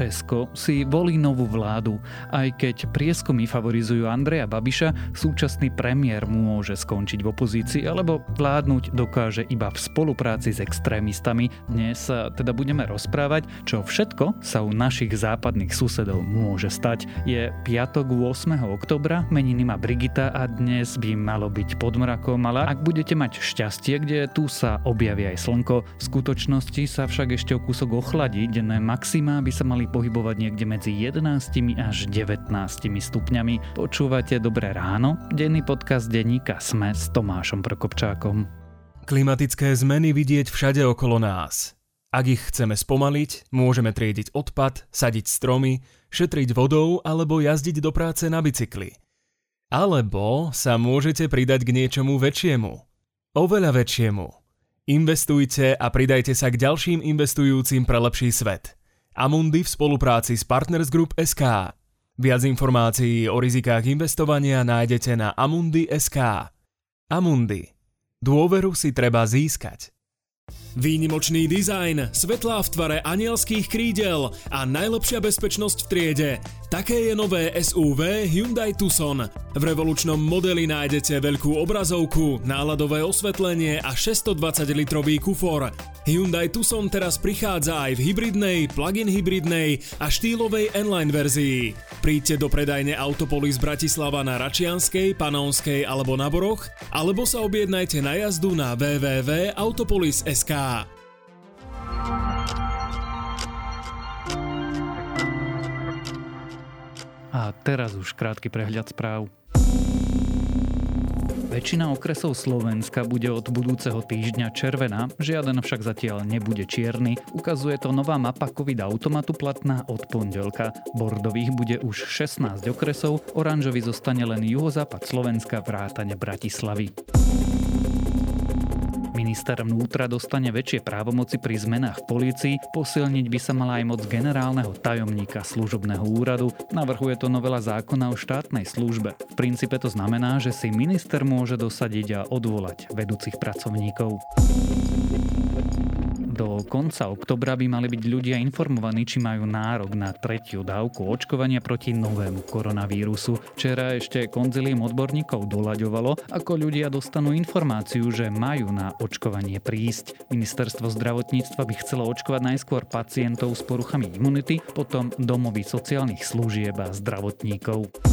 Česko si volí novú vládu. Aj keď prieskumy favorizujú Andreja Babiša, súčasný premiér môže skončiť v opozícii alebo vládnuť dokáže iba v spolupráci s extrémistami. Dnes sa teda budeme rozprávať, čo všetko sa u našich západných susedov môže stať. Je piatok 8. oktobra, meniny má Brigita a dnes by malo byť pod mrakom, ale ak budete mať šťastie, kde tu sa objaví aj slnko, v skutočnosti sa však ešte o kúsok ochladí, denné maxima by sa mali pohybovať niekde medzi 11 až 19 stupňami. Počúvate Dobré ráno? Denný podcast denníka Sme s Tomášom Prokopčákom. Klimatické zmeny vidieť všade okolo nás. Ak ich chceme spomaliť, môžeme triediť odpad, sadiť stromy, šetriť vodou alebo jazdiť do práce na bicykli. Alebo sa môžete pridať k niečomu väčšiemu. Oveľa väčšiemu. Investujte a pridajte sa k ďalším investujúcim pre lepší svet – Amundi v spolupráci s Partners Group SK. Viac informácií o rizikách investovania nájdete na Amundi.sk. Amundi. Dôveru si treba získať. Výnimočný dizajn, svetlá v tvare anielských krídel a najlepšia bezpečnosť v triede. Také je nové SUV Hyundai Tucson. V revolučnom modeli nájdete veľkú obrazovku, náladové osvetlenie a 620-litrový kufor. Hyundai Tucson teraz prichádza aj v hybridnej, plug-in hybridnej a štýlovej N-Line verzii. Príďte do predajne Autopolis Bratislava na Račianskej, Panonskej alebo na Boroch, alebo sa objednajte na jazdu na www.autopolis.sk. A teraz už krátky prehľad správ. Väčšina okresov Slovenska bude od budúceho týždňa červená, žiaden však zatiaľ nebude čierny. Ukazuje to nová mapa COVID automatu platná od pondelka. Bordových bude už 16 okresov, oranžový zostane len juhozápad Slovenska vrátane Bratislavy. Minister vnútra dostane väčšie právomoci pri zmenách v polícii, posilniť by sa mala aj moc generálneho tajomníka služobného úradu. Navrhuje to novela zákona o štátnej službe. V princípe to znamená, že si minister môže dosadiť a odvolať vedúcich pracovníkov. Do konca oktobra by mali byť ľudia informovaní, či majú nárok na tretiu dávku očkovania proti novému koronavírusu. Včera ešte konzilím odborníkov doľaďovalo, ako ľudia dostanú informáciu, že majú na očkovanie prísť. Ministerstvo zdravotníctva by chcelo očkovať najskôr pacientov s poruchami imunity, potom domovy sociálnych služieb a zdravotníkov.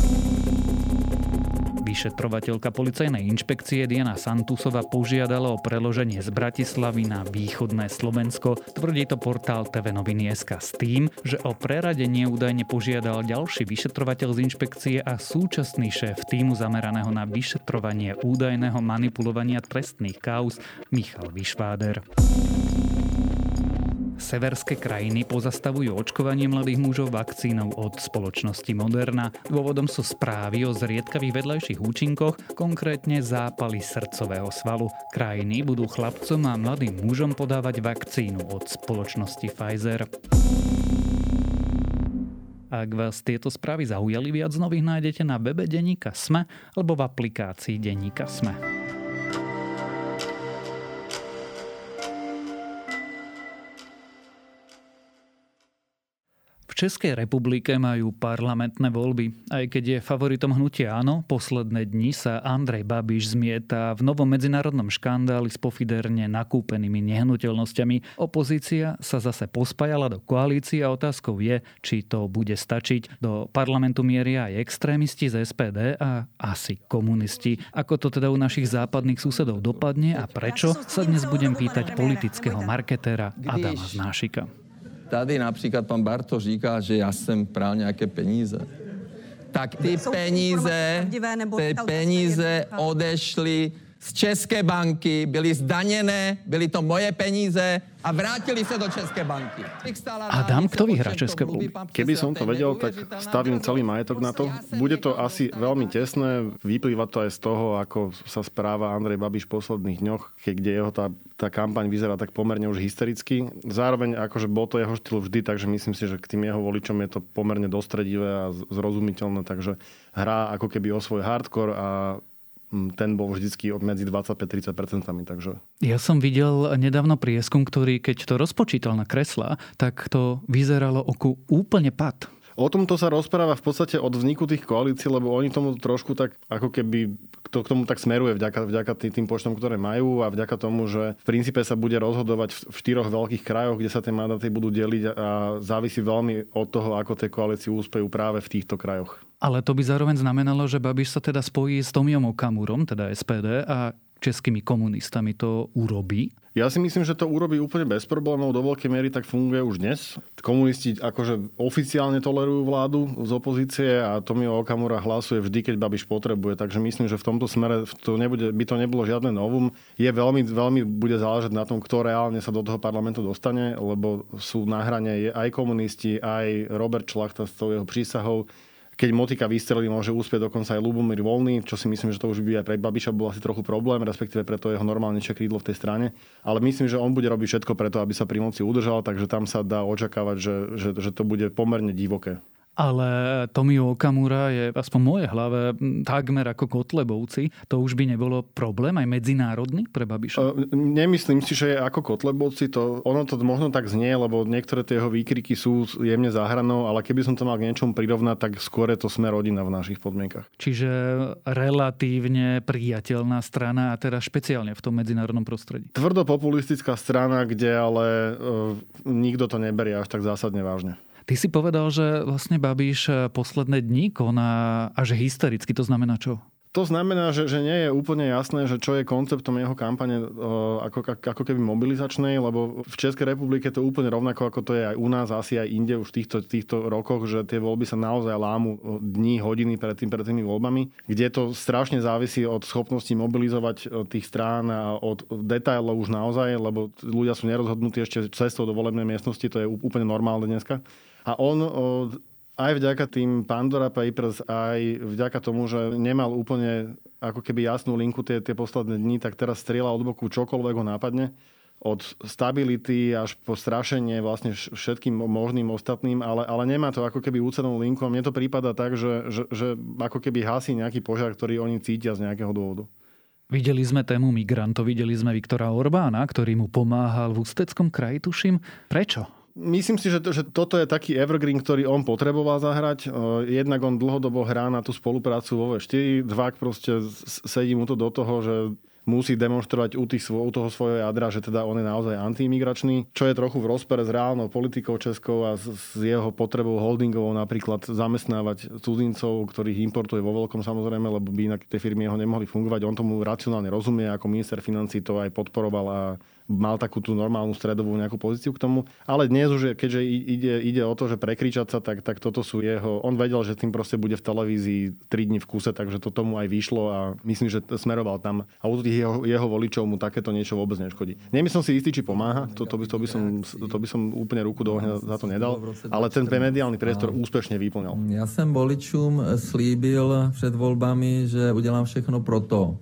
Vyšetrovateľka policajnej inšpekcie Diana Santusova požiadala o preloženie z Bratislavy na východné Slovensko. Tvrdí to portál TV Noviny SK s tým, že o preradenie údajne požiadal ďalší vyšetrovateľ z inšpekcie a súčasný šéf týmu zameraného na vyšetrovanie údajného manipulovania trestných kauz Michal Vyšváder. Severské krajiny pozastavujú očkovanie mladých mužov vakcínou od spoločnosti Moderna. Dôvodom sú správy o zriedkavých vedľajších účinkoch, konkrétne zápaly srdcového svalu. Krajiny budú chlapcom a mladým mužom podávať vakcínu od spoločnosti Pfizer. Ak vás tieto správy zaujali, viac nových nájdete na webe Deníka Sme alebo v aplikácii Deníka Sme. Českej republike majú parlamentné voľby. Aj keď je favoritom hnutia áno, posledné dni sa Andrej Babiš zmieta v novom medzinárodnom škandáli s pofiderne nakúpenými nehnuteľnosťami. Opozícia sa zase pospájala do koalície a otázkou je, či to bude stačiť. Do parlamentu mieria aj extrémisti z SPD a asi komunisti. Ako to teda u našich západných susedov dopadne a prečo, sa dnes budem pýtať politického marketéra Adama Znášika. Tady například pan Barto říká, že já jsem prál nějaké peníze. Tak ty peníze, ty peníze odešly z České banky, byly zdaněné, byly to moje peníze a vrátili sa do Českej banky. Adam, kto vyhrá České kluby? Keby som to vedel, tak stavím celý majetok na to. Bude to asi veľmi tesné, vyplýva to aj z toho, ako sa správa Andrej Babiš v posledných dňoch, kde jeho tá, tá kampaň vyzerá tak pomerne už hystericky. Zároveň akože bol to jeho štýl vždy, takže myslím si, že k tým jeho voličom je to pomerne dostredivé a zrozumiteľné, takže hrá ako keby o svoj hardcore a ten bol vždycky medzi 25-30%. Takže... Ja som videl nedávno prieskum, ktorý keď to rozpočítal na kresla, tak to vyzeralo oku úplne pad. O tomto sa rozpráva v podstate od vzniku tých koalícií, lebo oni tomu trošku tak ako keby to k tomu tak smeruje vďaka, vďaka tým počtom, ktoré majú a vďaka tomu, že v princípe sa bude rozhodovať v štyroch veľkých krajoch, kde sa tie mandáty budú deliť a závisí veľmi od toho, ako tie koalície úspejú práve v týchto krajoch. Ale to by zároveň znamenalo, že Babiš sa teda spojí s Tomiom Okamurom, teda SPD, a českými komunistami to urobí? Ja si myslím, že to urobí úplne bez problémov. Do veľkej miery tak funguje už dnes. Komunisti akože oficiálne tolerujú vládu z opozície a Tomio Okamura hlasuje vždy, keď Babiš potrebuje. Takže myslím, že v tomto smere to nebude, by to nebolo žiadne novum. Je veľmi, veľmi bude záležať na tom, kto reálne sa do toho parlamentu dostane, lebo sú na hrane aj komunisti, aj Robert Šlachta s tou jeho prísahou keď motika vystrelí, môže úspieť dokonca aj Lubomír Voľný, čo si myslím, že to už by aj pre Babiša bol asi trochu problém, respektíve pre to jeho normálnejšie krídlo v tej strane. Ale myslím, že on bude robiť všetko preto, aby sa pri moci udržal, takže tam sa dá očakávať, že, že, že to bude pomerne divoké. Ale Tomio Okamura je aspoň moje hlave takmer ako Kotlebovci. To už by nebolo problém aj medzinárodný pre Babiša? Uh, nemyslím si, že je ako Kotlebovci. To, ono to možno tak znie, lebo niektoré tie jeho výkriky sú jemne záhranou, ale keby som to mal k niečomu prirovnať, tak skôr je to sme rodina v našich podmienkach. Čiže relatívne priateľná strana a teda špeciálne v tom medzinárodnom prostredí. Tvrdo populistická strana, kde ale uh, nikto to neberie až tak zásadne vážne. Ty si povedal, že vlastne Babiš eh, posledné dní koná až hystericky. To znamená čo? To znamená, že, že nie je úplne jasné, že čo je konceptom jeho kampane eh, ako, ako keby mobilizačnej, lebo v Českej republike to úplne rovnako, ako to je aj u nás, asi aj inde už v týchto, týchto rokoch, že tie voľby sa naozaj lámu eh, dní, hodiny pred, tým, pred tými voľbami, kde to strašne závisí od schopnosti mobilizovať tých strán a od detailov už naozaj, lebo ľudia sú nerozhodnutí ešte cestou do volebnej miestnosti, to je úplne normálne dneska. A on aj vďaka tým Pandora Papers, aj vďaka tomu, že nemal úplne ako keby jasnú linku tie, tie posledné dni, tak teraz strieľa od boku čokoľvek ho nápadne od stability až po strašenie vlastne všetkým možným ostatným, ale, ale nemá to ako keby úcenú linku a mne to prípada tak, že, že, že ako keby hasí nejaký požiar, ktorý oni cítia z nejakého dôvodu. Videli sme tému migrantov, videli sme Viktora Orbána, ktorý mu pomáhal v Ústeckom kraji, tuším. Prečo? Myslím si, že, to, že toto je taký evergreen, ktorý on potreboval zahrať. Jednak on dlhodobo hrá na tú spoluprácu vo V4. Dvák proste sedí mu to do toho, že musí demonstrovať u, tých, u toho svojho jadra, že teda on je naozaj antiimigračný, čo je trochu v rozpere s reálnou politikou Českou a s, s jeho potrebou holdingovou napríklad zamestnávať cudzincov, ktorých importuje vo veľkom samozrejme, lebo by inak tie firmy jeho nemohli fungovať. On tomu racionálne rozumie, ako minister financí to aj podporoval a mal takú tú normálnu stredovú nejakú pozíciu k tomu. Ale dnes už, keďže ide, ide o to, že prekričať sa, tak, tak toto sú jeho... On vedel, že tým proste bude v televízii 3 dní v kuse, takže to tomu aj vyšlo a myslím, že smeroval tam. A u tých jeho, jeho voličov mu takéto niečo vôbec neškodí. Nemyslím si istý, či pomáha, to, to, by, to, by som, to by som úplne ruku do ohňa za to nedal, ale ten mediálny priestor úspešne vyplňal. Ja som voličům slíbil před voľbami, že udělám všechno pro to,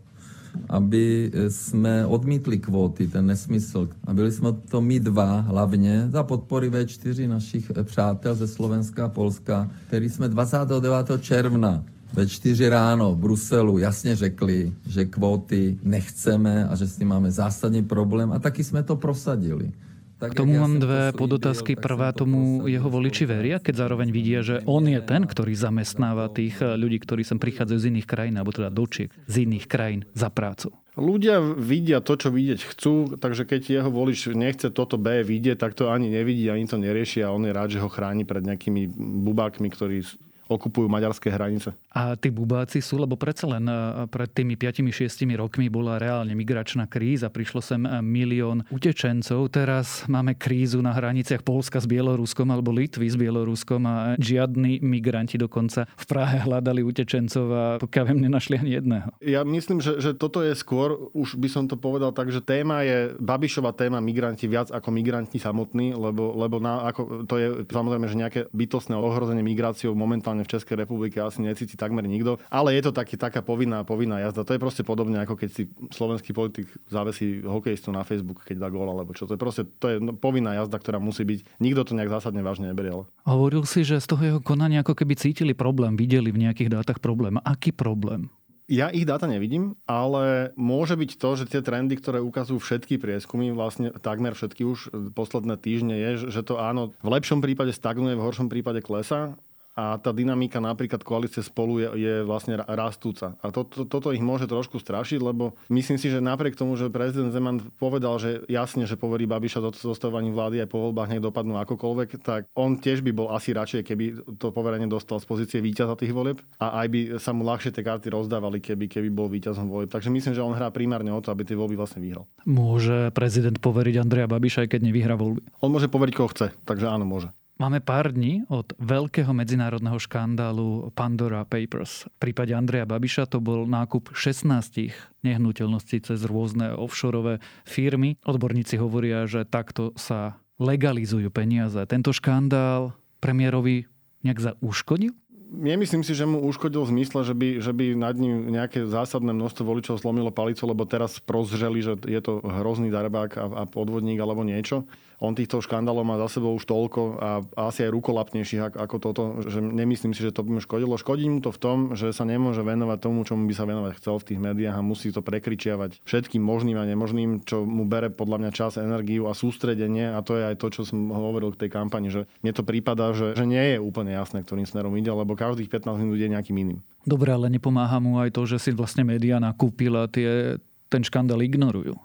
aby jsme odmítli kvóty, ten nesmysl. A byli jsme to my dva hlavně za podpory V4 našich přátel ze Slovenska a Polska, který jsme 29. června ve čtyři ráno v Bruselu jasně řekli, že kvóty nechceme a že s tím máme zásadní problém a taky jsme to prosadili. K tomu mám dve podotázky. Prvá tomu jeho voliči veria, keď zároveň vidia, že on je ten, ktorý zamestnáva tých ľudí, ktorí sem prichádzajú z iných krajín, alebo teda dočiek z iných krajín za prácu. Ľudia vidia to, čo vidieť chcú, takže keď jeho volič nechce toto B vidieť, tak to ani nevidí, ani to nerieši a on je rád, že ho chráni pred nejakými bubákmi, ktorí okupujú maďarské hranice. A tí bubáci sú, lebo predsa len e, pred tými 5-6 rokmi bola reálne migračná kríza, prišlo sem e, milión utečencov, teraz máme krízu na hraniciach Polska s Bieloruskom alebo Litvy s Bieloruskom a žiadni migranti dokonca v Prahe hľadali utečencov a pokiaľ viem, nenašli ani jedného. Ja myslím, že, že toto je skôr, už by som to povedal tak, že téma je, Babišová téma migranti viac ako migranti samotní, lebo, lebo na, ako, to je samozrejme, že nejaké bytostné ohrozenie migráciou momentálne momentálne v Českej republike asi necíti takmer nikto. Ale je to taký, taká povinná, povinná jazda. To je proste podobne, ako keď si slovenský politik zavesí hokejistu na Facebook, keď dá gól, alebo čo. To je proste to je povinná jazda, ktorá musí byť. Nikto to nejak zásadne vážne neberie. Ale... Hovoril si, že z toho jeho konania ako keby cítili problém, videli v nejakých dátach problém. Aký problém? Ja ich dáta nevidím, ale môže byť to, že tie trendy, ktoré ukazujú všetky prieskumy, vlastne takmer všetky už posledné týždne, je, že to áno, v lepšom prípade stagnuje, v horšom prípade klesa a tá dynamika napríklad koalície spolu je, je vlastne rastúca. A to, to, toto ich môže trošku strašiť, lebo myslím si, že napriek tomu, že prezident Zeman povedal, že jasne, že poverí Babiša do zostavovaní vlády aj po voľbách nech dopadnú akokoľvek, tak on tiež by bol asi radšej, keby to poverenie dostal z pozície víťaza tých volieb a aj by sa mu ľahšie tie karty rozdávali, keby, keby bol víťazom volieb. Takže myslím, že on hrá primárne o to, aby tie voľby vlastne vyhral. Môže prezident poveriť Andreja Babiša, aj keď nevyhrá voľby? On môže poveriť, koho chce, takže áno, môže. Máme pár dní od veľkého medzinárodného škandálu Pandora Papers. V prípade Andreja Babiša to bol nákup 16 nehnuteľností cez rôzne offshore firmy. Odborníci hovoria, že takto sa legalizujú peniaze. Tento škandál premiérovi nejak zauškodil? Nemyslím si, že mu uškodil v zmysle, že by, že by nad ním nejaké zásadné množstvo voličov slomilo palicu, lebo teraz prozřeli, že je to hrozný darbák a, a podvodník alebo niečo on týchto škandálov má za sebou už toľko a asi aj rukolapnejších ako toto, že nemyslím si, že to by mu škodilo. Škodí mu to v tom, že sa nemôže venovať tomu, čomu by sa venovať chcel v tých médiách a musí to prekričiavať všetkým možným a nemožným, čo mu bere podľa mňa čas, energiu a sústredenie a to je aj to, čo som hovoril k tej kampani, že mne to prípada, že, že nie je úplne jasné, ktorým smerom ide, lebo každých 15 minút je nejakým iným. Dobre, ale nepomáha mu aj to, že si vlastne médiá nakúpila tie ten škandál ignorujú.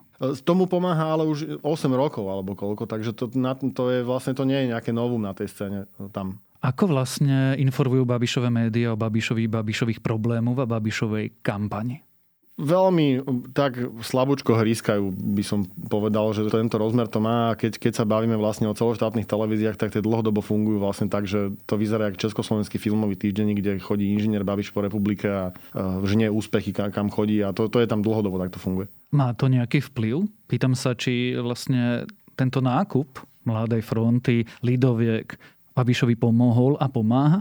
Tomu pomáha ale už 8 rokov alebo koľko, takže to, to je vlastne to nie je nejaké novum na tej scéne tam. Ako vlastne informujú Babišové médiá o Babišovi, Babišových problémov a Babišovej kampani? Veľmi tak slabúčko hrískajú, by som povedal, že tento rozmer to má. Keď, keď sa bavíme vlastne o celoštátnych televíziách, tak tie dlhodobo fungujú vlastne tak, že to vyzerá ako československý filmový týždenník, kde chodí inžinier Babiš po republike a žnie úspechy, kam chodí a to, to je tam dlhodobo, tak to funguje. Má to nejaký vplyv? Pýtam sa, či vlastne tento nákup Mladej fronty, Lidoviek Babišovi pomohol a pomáha?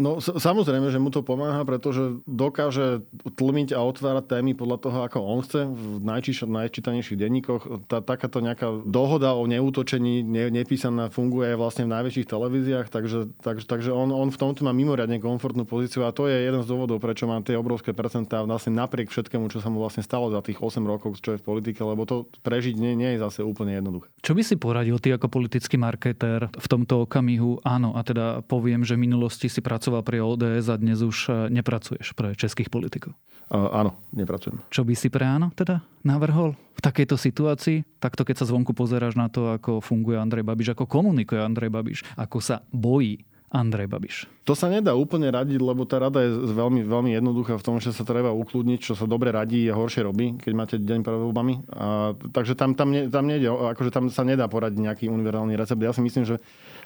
No samozrejme, že mu to pomáha, pretože dokáže tlmiť a otvárať témy podľa toho, ako on chce v najčíš, najčítanejších denníkoch. Tá, takáto nejaká dohoda o neútočení ne, nepísaná funguje aj vlastne v najväčších televíziách, takže, takže, takže on, on v tomto má mimoriadne komfortnú pozíciu a to je jeden z dôvodov, prečo má tie obrovské percentá vlastne napriek všetkému, čo sa mu vlastne stalo za tých 8 rokov, čo je v politike, lebo to prežiť nie, nie je zase úplne jednoduché. Čo by si poradil ty ako politický marketér v tomto okamihu? Áno, a teda poviem, že v minulosti si pracoval pracoval pri ODS a dnes už e, nepracuješ pre českých politikov. Uh, áno, nepracujem. Čo by si pre áno teda navrhol v takejto situácii? Takto keď sa zvonku pozeráš na to, ako funguje Andrej Babiš, ako komunikuje Andrej Babiš, ako sa bojí Andrej Babiš. To sa nedá úplne radiť, lebo tá rada je veľmi, veľmi jednoduchá v tom, že sa treba ukludniť, čo sa dobre radí a horšie robí, keď máte deň pred voľbami. A, takže tam, tam, ne, tam, nejde, akože tam sa nedá poradiť nejaký univerzálny recept. Ja si myslím, že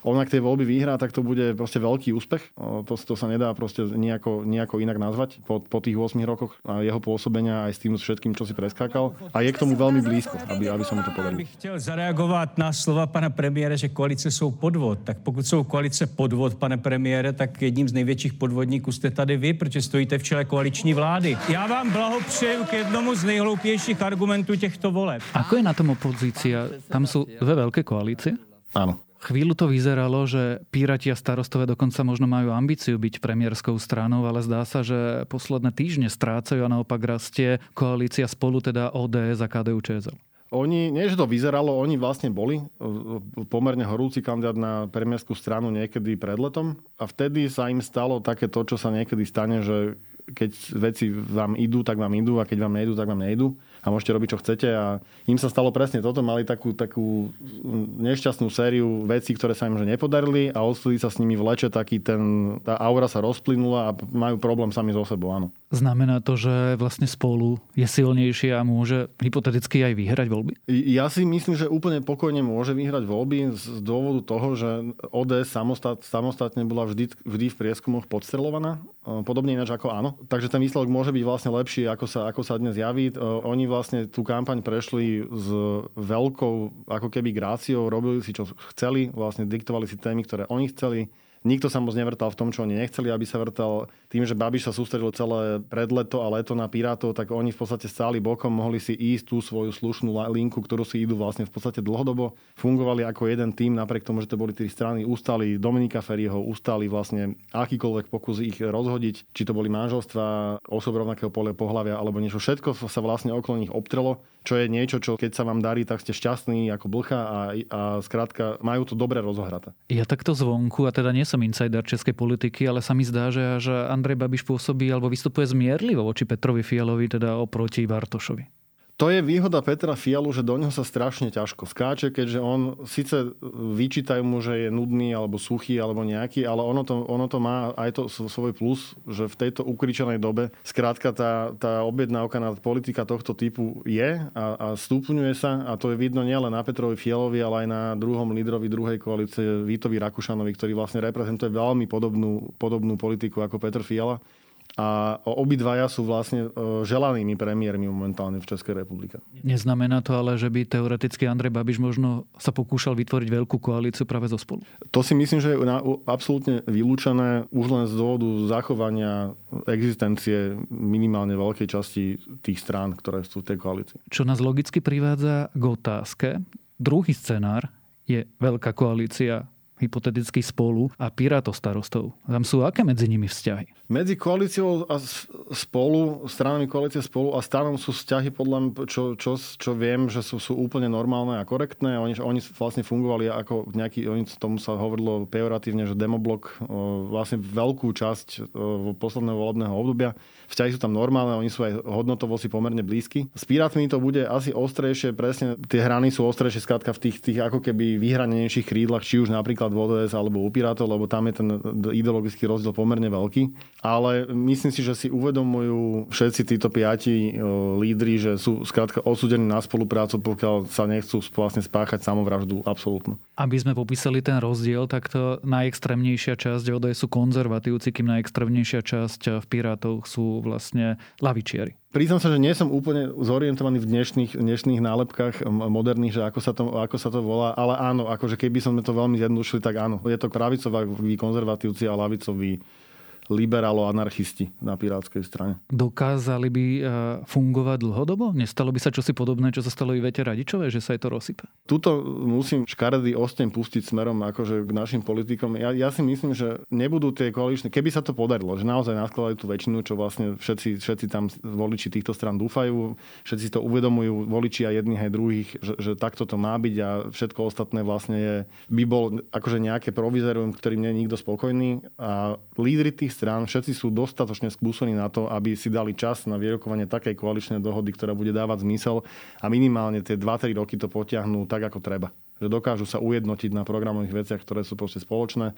on ak tie voľby vyhrá, tak to bude proste veľký úspech. To, to sa nedá proste nejako, nejako inak nazvať po, po tých 8 rokoch a jeho pôsobenia aj s tým všetkým, čo si preskákal. A je k tomu veľmi blízko, aby, aby som mu to povedal. bych chtěl zareagovat na slova pana premiéra, že koalice jsou podvod. Tak pokud jsou koalice podvod, pane premiére, tak jedním z největších podvodníků jste tady vy, protože stojíte v čele koaliční vlády. Já vám blahopřeju k jednomu z nejhloupějších argumentů těchto voleb. Ako je na tom opozícia? Tam sú dve veľké koalície? Áno. Chvíľu to vyzeralo, že Pírati a starostové dokonca možno majú ambíciu byť premiérskou stranou, ale zdá sa, že posledné týždne strácajú a naopak rastie koalícia spolu, teda ODS a KDU ČSL. Oni, nie to vyzeralo, oni vlastne boli e, pomerne horúci kandidát na premiérskú stranu niekedy pred letom a vtedy sa im stalo také to, čo sa niekedy stane, že keď veci vám idú, tak vám idú a keď vám nejdú, tak vám nejdú a môžete robiť, čo chcete. A im sa stalo presne toto. Mali takú, takú nešťastnú sériu vecí, ktoré sa im že nepodarili a odstúdi sa s nimi vleče taký ten, tá aura sa rozplynula a majú problém sami so sebou, áno. Znamená to, že vlastne spolu je silnejšie a môže hypoteticky aj vyhrať voľby? Ja si myslím, že úplne pokojne môže vyhrať voľby z dôvodu toho, že ODS samostat, samostatne bola vždy, vždy v prieskumoch podstrelovaná. Podobne ináč ako áno. Takže ten výsledok môže byť vlastne lepší, ako sa, ako sa dnes javí. Oni vlastne tú kampaň prešli s veľkou ako keby gráciou, robili si čo chceli, vlastne diktovali si témy, ktoré oni chceli Nikto sa moc nevrtal v tom, čo oni nechceli, aby sa vrtal. Tým, že Babiš sa sústredil celé pred leto a leto na Pirátov, tak oni v podstate stáli bokom, mohli si ísť tú svoju slušnú linku, ktorú si idú vlastne v podstate dlhodobo. Fungovali ako jeden tým, napriek tomu, že to boli tri strany, ustali Dominika Ferieho, ustali vlastne akýkoľvek pokus ich rozhodiť, či to boli manželstva, osob rovnakého pohľavia alebo niečo. Všetko sa vlastne okolo nich obtrelo čo je niečo, čo keď sa vám darí, tak ste šťastní ako blcha a, a skrátka majú to dobre rozohraté. Ja takto zvonku, a teda nie som insider českej politiky, ale sa mi zdá, že až Andrej Babiš pôsobí alebo vystupuje zmierlivo voči Petrovi Fialovi, teda oproti Bartošovi. To je výhoda Petra Fialu, že do neho sa strašne ťažko skáče, keďže on síce vyčítajú mu, že je nudný alebo suchý alebo nejaký, ale ono to, ono to má aj to svoj plus, že v tejto ukričanej dobe skrátka tá, tá objednávka na politika tohto typu je a, a stupňuje sa. A to je vidno nielen na Petrovi Fialovi, ale aj na druhom lídrovi druhej koalície Vítovi Rakušanovi, ktorý vlastne reprezentuje veľmi podobnú, podobnú politiku ako Petr Fiala a obidvaja sú vlastne e, želanými premiérmi momentálne v Českej republike. Neznamená to ale, že by teoreticky Andrej Babiš možno sa pokúšal vytvoriť veľkú koalíciu práve zo spolu? To si myslím, že je absolútne vylúčené už len z dôvodu zachovania existencie minimálne veľkej časti tých strán, ktoré sú v tej koalícii. Čo nás logicky privádza k otázke. Druhý scenár je veľká koalícia hypoteticky spolu a Pirátov starostov. Tam sú aké medzi nimi vzťahy? Medzi koalíciou a spolu, stranami koalície spolu a stanom sú vzťahy podľa čo, čo, čo viem, že sú, sú úplne normálne a korektné. Oni, oni vlastne fungovali ako nejaký, oni tomu sa hovorilo pejoratívne, že demoblok vlastne veľkú časť posledného volebného obdobia vzťahy sú tam normálne, oni sú aj hodnotovo si pomerne blízky. S Pirátmi to bude asi ostrejšie, presne tie hrany sú ostrejšie skrátka v tých, tých ako keby vyhranenejších krídlach, či už napríklad v ODS alebo u Pirátov, lebo tam je ten ideologický rozdiel pomerne veľký. Ale myslím si, že si uvedomujú všetci títo piati lídry, že sú skrátka osúdení na spoluprácu, pokiaľ sa nechcú vlastne spáchať samovraždu absolútnu. Aby sme popísali ten rozdiel, tak to najextrémnejšia časť ODS sú konzervatívci, kým najextrémnejšia časť v Pirátoch sú vlastne lavičiari. Priznám sa, že nie som úplne zorientovaný v dnešných, dnešných nálepkách moderných, že ako sa, to, ako sa to volá, ale áno, akože keby sme to veľmi zjednodušili, tak áno. Je to pravicový konzervatívci a lavicoví liberálo-anarchisti na pirátskej strane. Dokázali by e, fungovať dlhodobo? Nestalo by sa čosi podobné, čo sa stalo i Vete Radičové, že sa aj to rozsype? Tuto musím škaredý osteň pustiť smerom akože k našim politikom. Ja, ja si myslím, že nebudú tie koaličné, keby sa to podarilo, že naozaj naskladajú tú väčšinu, čo vlastne všetci, všetci tam voliči týchto stran dúfajú, všetci to uvedomujú, voliči aj jedných aj druhých, že, že takto to má byť a všetko ostatné vlastne je, by bol akože nejaké provizorium, ktorým nie je nikto spokojný a lídry tých strán, všetci sú dostatočne skúsení na to, aby si dali čas na vyrokovanie takej koaličnej dohody, ktorá bude dávať zmysel a minimálne tie 2-3 roky to potiahnú tak, ako treba. Že dokážu sa ujednotiť na programových veciach, ktoré sú proste spoločné.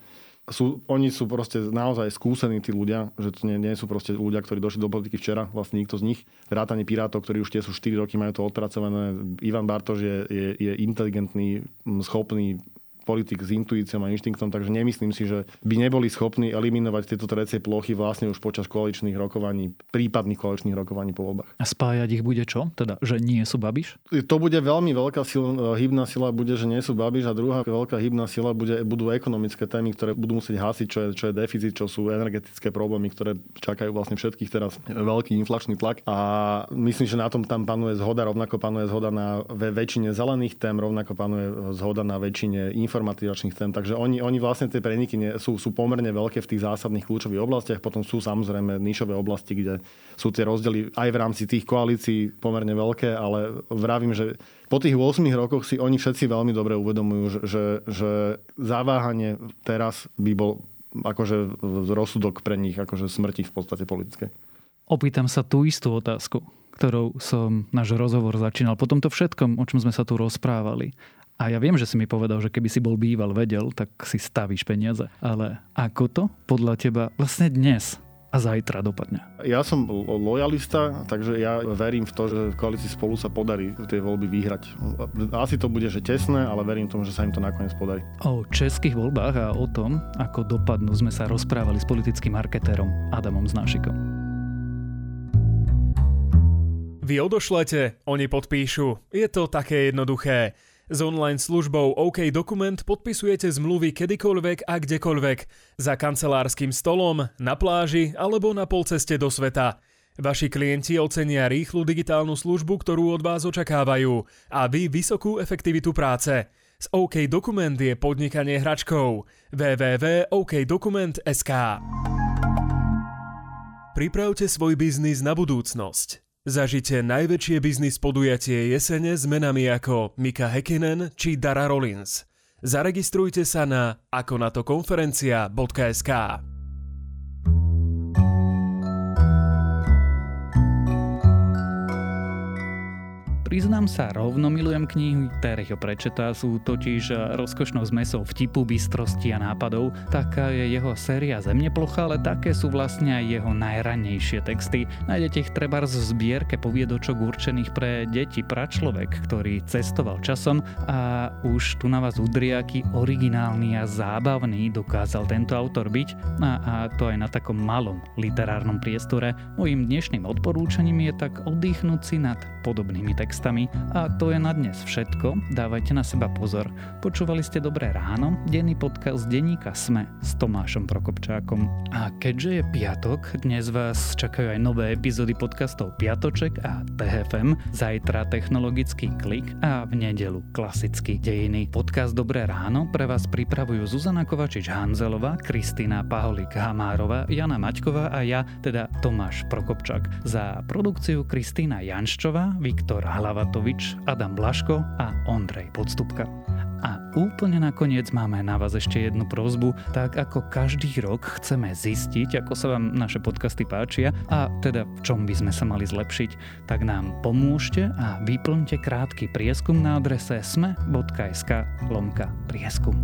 Sú, oni sú proste naozaj skúsení tí ľudia, že to nie, nie sú proste ľudia, ktorí došli do politiky včera, vlastne nikto z nich. Vrátanie Pirátov, ktorí už tie sú 4 roky, majú to odpracované. Ivan Bartoš je, je, je inteligentný, schopný politik s intuíciou a inštinktom, takže nemyslím si, že by neboli schopní eliminovať tieto trecie plochy vlastne už počas koaličných rokovaní, prípadných koaličných rokovaní po voľbách. A spájať ich bude čo? Teda, že nie sú Babiš? To bude veľmi veľká sila, hybná sila, bude, že nie sú Babiš a druhá veľká hybná sila bude, budú ekonomické témy, ktoré budú musieť hasiť, čo je, čo je deficit, čo sú energetické problémy, ktoré čakajú vlastne všetkých teraz veľký inflačný tlak. A myslím, že na tom tam panuje zhoda, rovnako panuje zhoda na väčšine zelených tém, rovnako panuje zhoda na väčšine infraštruktúry informatizačných tém. Takže oni, oni vlastne tie preniky nie, sú, sú pomerne veľké v tých zásadných kľúčových oblastiach. Potom sú samozrejme nišové oblasti, kde sú tie rozdiely aj v rámci tých koalícií pomerne veľké, ale vravím, že po tých 8 rokoch si oni všetci veľmi dobre uvedomujú, že, že, že zaváhanie teraz by bol akože rozsudok pre nich, akože smrti v podstate politické. Opýtam sa tú istú otázku, ktorou som náš rozhovor začínal. Po tomto všetkom, o čom sme sa tu rozprávali, a ja viem, že si mi povedal, že keby si bol býval vedel, tak si stavíš peniaze. Ale ako to podľa teba vlastne dnes a zajtra dopadne? Ja som lojalista, takže ja verím v to, že v koalícii spolu sa podarí tie voľby vyhrať. Asi to bude že tesné, ale verím tomu, že sa im to nakoniec podarí. O českých voľbách a o tom, ako dopadnú, sme sa rozprávali s politickým marketérom Adamom Znášikom. Vy odošlete, oni podpíšu. Je to také jednoduché. S online službou OK Dokument podpisujete zmluvy kedykoľvek a kdekoľvek. Za kancelárskym stolom, na pláži alebo na polceste do sveta. Vaši klienti ocenia rýchlu digitálnu službu, ktorú od vás očakávajú a vy vysokú efektivitu práce. S OK Dokument je podnikanie hračkou. www.okdokument.sk Pripravte svoj biznis na budúcnosť. Zažite najväčšie biznis podujatie jesene s menami ako Mika Hekinen či Dara Rollins. Zaregistrujte sa na akonatokonferencia.sk. Priznám sa, rovno milujem knihy, ktoré ho prečetá, sú totiž rozkošnou zmesou vtipu, bystrosti a nápadov. Taká je jeho séria Zemneplocha, ale také sú vlastne aj jeho najranejšie texty. Nájdete ich treba v zbierke poviedočok určených pre deti, pračlovek, ktorý cestoval časom a už tu na vás udriaky originálny a zábavný dokázal tento autor byť a, a to aj na takom malom literárnom priestore. Mojím dnešným odporúčaním je tak oddychnúť si nad podobnými textami textami. A to je na dnes všetko. Dávajte na seba pozor. Počúvali ste Dobré ráno, denný podcast denníka Sme s Tomášom Prokopčákom. A keďže je piatok, dnes vás čakajú aj nové epizódy podcastov Piatoček a TFM, zajtra technologický klik a v nedelu klasický dejiny. Podcast Dobré ráno pre vás pripravujú Zuzana Kovačič-Hanzelová, Kristýna Paholik Hamárová, Jana Maťková a ja, teda Tomáš Prokopčák. Za produkciu Kristýna Janščová, Viktor Hala Hlavatovič, Adam Blaško a Ondrej Podstupka. A úplne nakoniec máme na vás ešte jednu prozbu. Tak ako každý rok chceme zistiť, ako sa vám naše podcasty páčia a teda v čom by sme sa mali zlepšiť, tak nám pomôžte a vyplňte krátky prieskum na adrese sme.sk lomka prieskum.